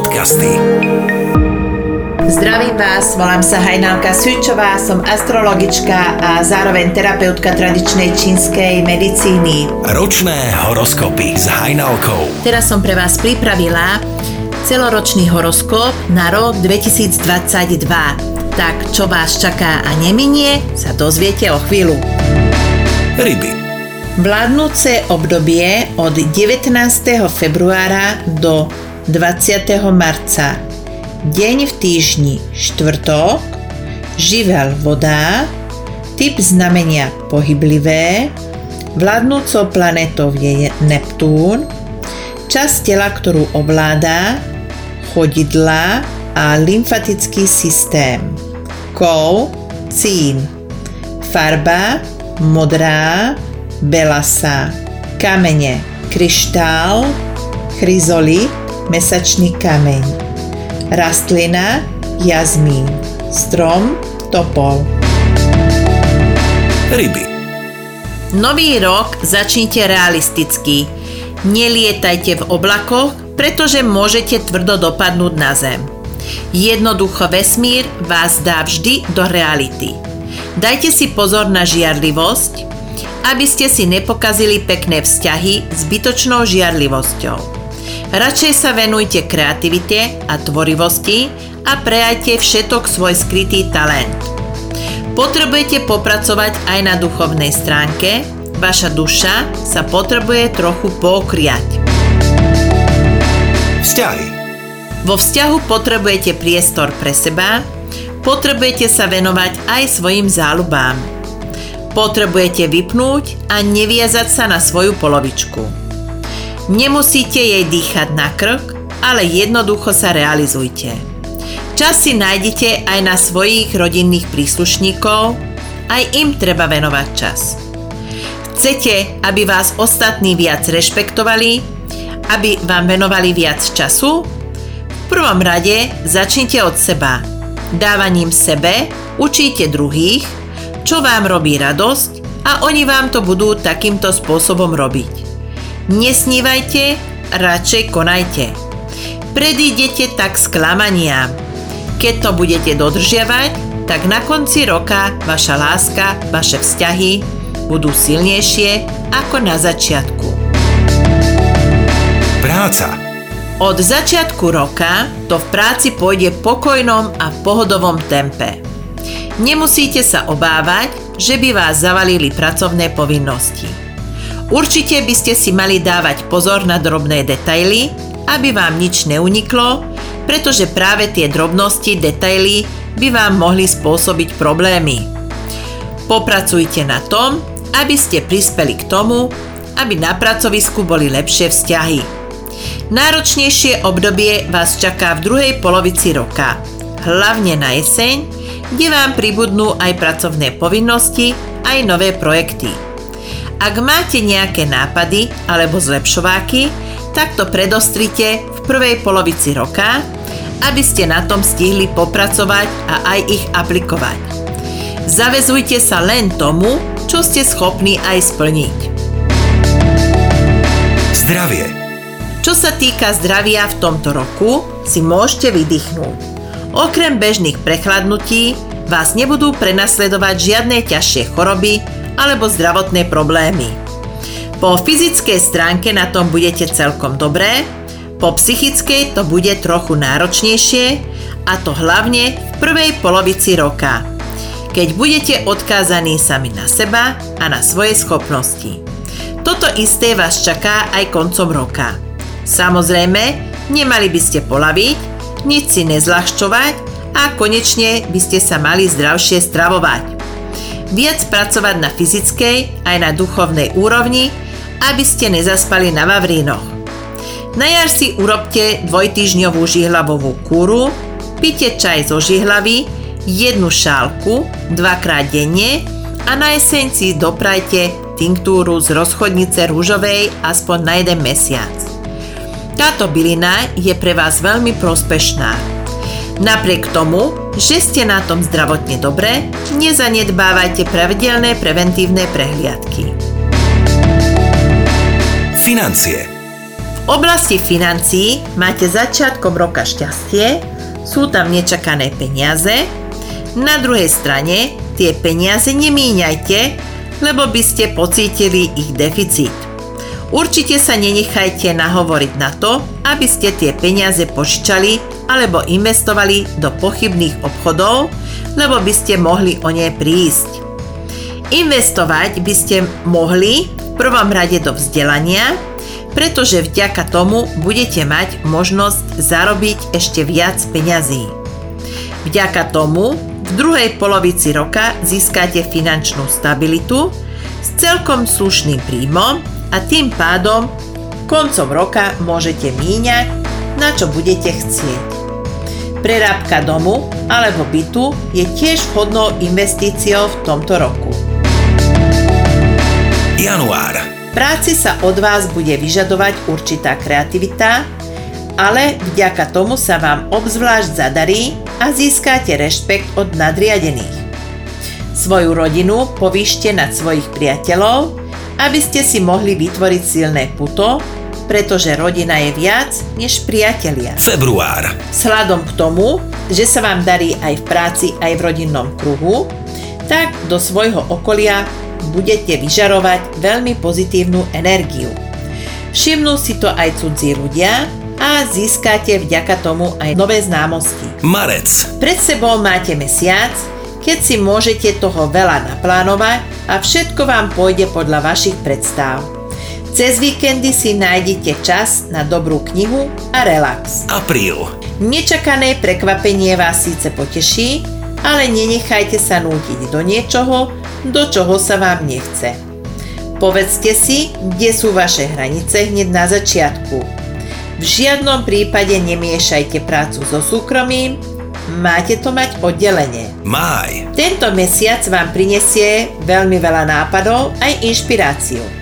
podcasty. Zdravím vás, volám sa Hajnalka Sučová, som astrologička a zároveň terapeutka tradičnej čínskej medicíny. Ročné horoskopy s Hajnalkou. Teraz som pre vás pripravila celoročný horoskop na rok 2022. Tak čo vás čaká a neminie, sa dozviete o chvíľu. Ryby. Vládnúce obdobie od 19. februára do 20. marca deň v týždni štvrtok, živel voda, typ znamenia pohyblivé, vládnúcou planetou je Neptún, časť tela, ktorú ovládá, chodidla a lymfatický systém. Kov, cín. Farba, modrá, belasa. Kamene, kryštál, chryzolit, mesačný kameň. Rastlina jazmín. Strom topol. Ryby. Nový rok začnite realisticky. Nelietajte v oblakoch, pretože môžete tvrdo dopadnúť na zem. Jednoducho vesmír vás dá vždy do reality. Dajte si pozor na žiarlivosť, aby ste si nepokazili pekné vzťahy zbytočnou žiarlivosťou. Radšej sa venujte kreativite a tvorivosti a prejajte všetok svoj skrytý talent. Potrebujete popracovať aj na duchovnej stránke, vaša duša sa potrebuje trochu pokriať. Vzťahy. Vo vzťahu potrebujete priestor pre seba, potrebujete sa venovať aj svojim záľubám. Potrebujete vypnúť a neviazať sa na svoju polovičku. Nemusíte jej dýchať na krk, ale jednoducho sa realizujte. Čas si nájdete aj na svojich rodinných príslušníkov, aj im treba venovať čas. Chcete, aby vás ostatní viac rešpektovali, aby vám venovali viac času? V prvom rade začnite od seba. Dávaním sebe učíte druhých, čo vám robí radosť a oni vám to budú takýmto spôsobom robiť. Nesnívajte, radšej konajte. Predídete tak sklamania. Keď to budete dodržiavať, tak na konci roka vaša láska, vaše vzťahy budú silnejšie ako na začiatku. Práca. Od začiatku roka to v práci pôjde pokojnom a pohodovom tempe. Nemusíte sa obávať, že by vás zavalili pracovné povinnosti. Určite by ste si mali dávať pozor na drobné detaily, aby vám nič neuniklo, pretože práve tie drobnosti, detaily by vám mohli spôsobiť problémy. Popracujte na tom, aby ste prispeli k tomu, aby na pracovisku boli lepšie vzťahy. Náročnejšie obdobie vás čaká v druhej polovici roka, hlavne na jeseň, kde vám pribudnú aj pracovné povinnosti, aj nové projekty. Ak máte nejaké nápady alebo zlepšováky, tak to predostrite v prvej polovici roka, aby ste na tom stihli popracovať a aj ich aplikovať. Zavezujte sa len tomu, čo ste schopní aj splniť. Zdravie. Čo sa týka zdravia v tomto roku, si môžete vydýchnuť. Okrem bežných prechladnutí vás nebudú prenasledovať žiadne ťažšie choroby, alebo zdravotné problémy. Po fyzickej stránke na tom budete celkom dobré, po psychickej to bude trochu náročnejšie a to hlavne v prvej polovici roka, keď budete odkázaní sami na seba a na svoje schopnosti. Toto isté vás čaká aj koncom roka. Samozrejme, nemali by ste polaviť, nič si nezľahčovať a konečne by ste sa mali zdravšie stravovať viac pracovať na fyzickej aj na duchovnej úrovni, aby ste nezaspali na Vavrínoch. Na jar si urobte dvojtyžňovú žihlavovú kúru, pite čaj zo žihlavy, jednu šálku, dvakrát denne a na jeseň si doprajte tinktúru z rozchodnice rúžovej aspoň na jeden mesiac. Táto bylina je pre vás veľmi prospešná. Napriek tomu, že ste na tom zdravotne dobre, nezanedbávajte pravidelné preventívne prehliadky. Financie. V oblasti financií máte začiatkom roka šťastie, sú tam nečakané peniaze, na druhej strane tie peniaze nemíňajte, lebo by ste pocítili ich deficit. Určite sa nenechajte nahovoriť na to, aby ste tie peniaze požičali alebo investovali do pochybných obchodov, lebo by ste mohli o ne prísť. Investovať by ste mohli v prvom rade do vzdelania, pretože vďaka tomu budete mať možnosť zarobiť ešte viac peňazí. Vďaka tomu v druhej polovici roka získate finančnú stabilitu s celkom slušným príjmom a tým pádom koncom roka môžete míňať, na čo budete chcieť. Prerábka domu alebo bytu je tiež vhodnou investíciou v tomto roku. Január. Práci sa od vás bude vyžadovať určitá kreativita, ale vďaka tomu sa vám obzvlášť zadarí a získate rešpekt od nadriadených. Svoju rodinu povýšte nad svojich priateľov, aby ste si mohli vytvoriť silné puto, pretože rodina je viac než priatelia. Február. Sladom k tomu, že sa vám darí aj v práci, aj v rodinnom kruhu, tak do svojho okolia budete vyžarovať veľmi pozitívnu energiu. Všimnú si to aj cudzí ľudia a získate vďaka tomu aj nové známosti. Marec. Pred sebou máte mesiac, keď si môžete toho veľa naplánovať a všetko vám pôjde podľa vašich predstav. Cez víkendy si nájdete čas na dobrú knihu a relax. Apríl. Nečakané prekvapenie vás síce poteší, ale nenechajte sa nútiť do niečoho, do čoho sa vám nechce. Povedzte si, kde sú vaše hranice hneď na začiatku. V žiadnom prípade nemiešajte prácu so súkromím, máte to mať oddelenie. Máj. Tento mesiac vám prinesie veľmi veľa nápadov aj inšpiráciu.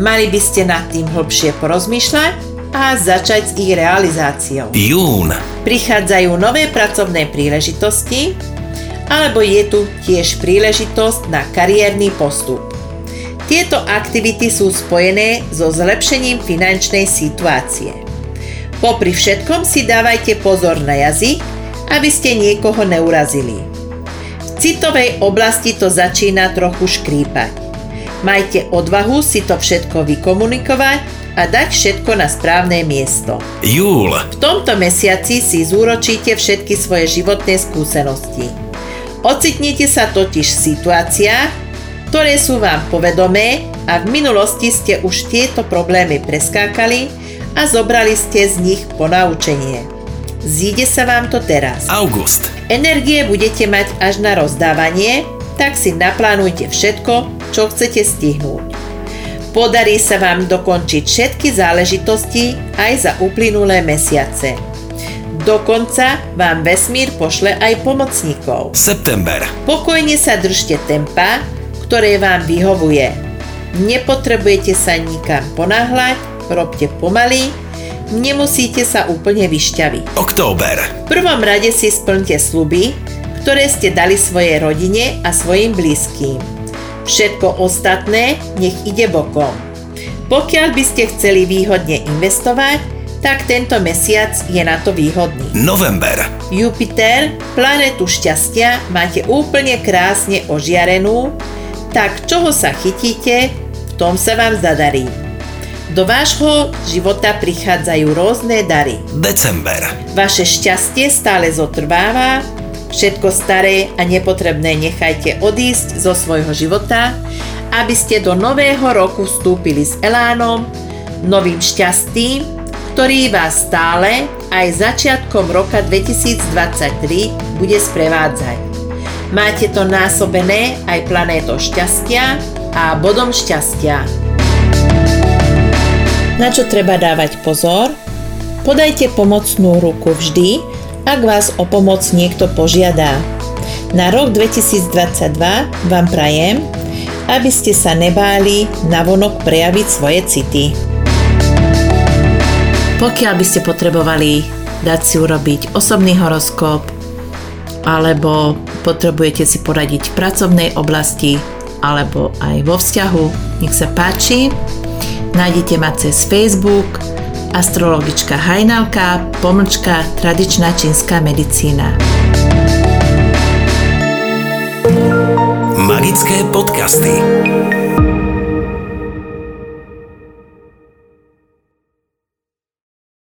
Mali by ste nad tým hlbšie porozmýšľať a začať s ich realizáciou. Jún. Prichádzajú nové pracovné príležitosti, alebo je tu tiež príležitosť na kariérny postup. Tieto aktivity sú spojené so zlepšením finančnej situácie. Popri všetkom si dávajte pozor na jazyk, aby ste niekoho neurazili. V citovej oblasti to začína trochu škrípať. Majte odvahu si to všetko vykomunikovať a dať všetko na správne miesto. Júl. V tomto mesiaci si zúročíte všetky svoje životné skúsenosti. Ocitnete sa totiž v situáciách, ktoré sú vám povedomé a v minulosti ste už tieto problémy preskákali a zobrali ste z nich ponaučenie. Zíde sa vám to teraz. August. Energie budete mať až na rozdávanie, tak si naplánujte všetko, čo chcete stihnúť. Podarí sa vám dokončiť všetky záležitosti aj za uplynulé mesiace. Dokonca vám vesmír pošle aj pomocníkov. September. Pokojne sa držte tempa, ktoré vám vyhovuje. Nepotrebujete sa nikam ponáhľať, robte pomaly, nemusíte sa úplne vyšťaviť. Október. V prvom rade si splňte sluby, ktoré ste dali svojej rodine a svojim blízkym. Všetko ostatné nech ide bokom. Pokiaľ by ste chceli výhodne investovať, tak tento mesiac je na to výhodný. November. Jupiter, planetu šťastia, máte úplne krásne ožiarenú, tak čoho sa chytíte, v tom sa vám zadarí. Do vášho života prichádzajú rôzne dary. December. Vaše šťastie stále zotrváva, všetko staré a nepotrebné nechajte odísť zo svojho života, aby ste do nového roku vstúpili s elánom, novým šťastím ktorý vás stále aj začiatkom roka 2023 bude sprevádzať. Máte to násobené aj planétou šťastia a bodom šťastia. Na čo treba dávať pozor? Podajte pomocnú ruku vždy, ak vás o pomoc niekto požiadá. Na rok 2022 vám prajem, aby ste sa nebáli navonok prejaviť svoje city. Pokiaľ by ste potrebovali dať si urobiť osobný horoskop alebo potrebujete si poradiť v pracovnej oblasti alebo aj vo vzťahu, nech sa páči. Nájdete ma cez Facebook astrologička Hajnalka, pomlčka tradičná čínska medicína. Magické podcasty.